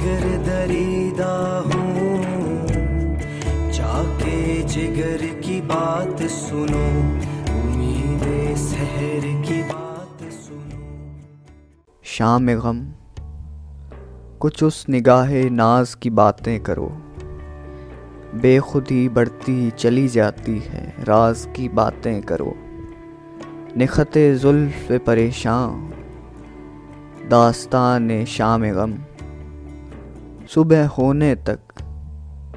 जिगर दरीदा हूँ। जाके जिगर की बात सुनो, उम्मीद शहर की बात सुनो। शाम गम, कुछ उस निगाह नाज की बातें करो। बेखुदी बढ़ती चली जाती है, राज की बातें करो। निखते जुल्फ परेशान दास्तान शाम गम। सुबह होने तक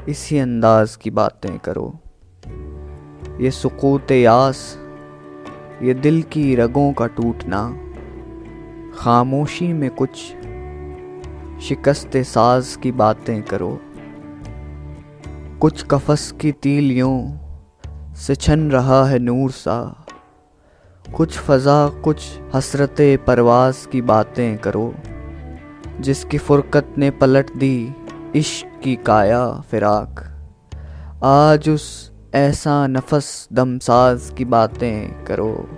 इसी अंदाज की बातें करो। ये सुकूत यास, ये दिल की रगों का टूटना, खामोशी में कुछ शिकस्त साज की बातें करो। कुछ कफस की तीलियों से छन रहा है नूर सा, कुछ फजा, कुछ हसरत परवाज की बातें करो। जिसकी फुरकत ने पलट दी इश्क की काया फिराक। आज उस ऐसा नफस दमसाज की बातें करो।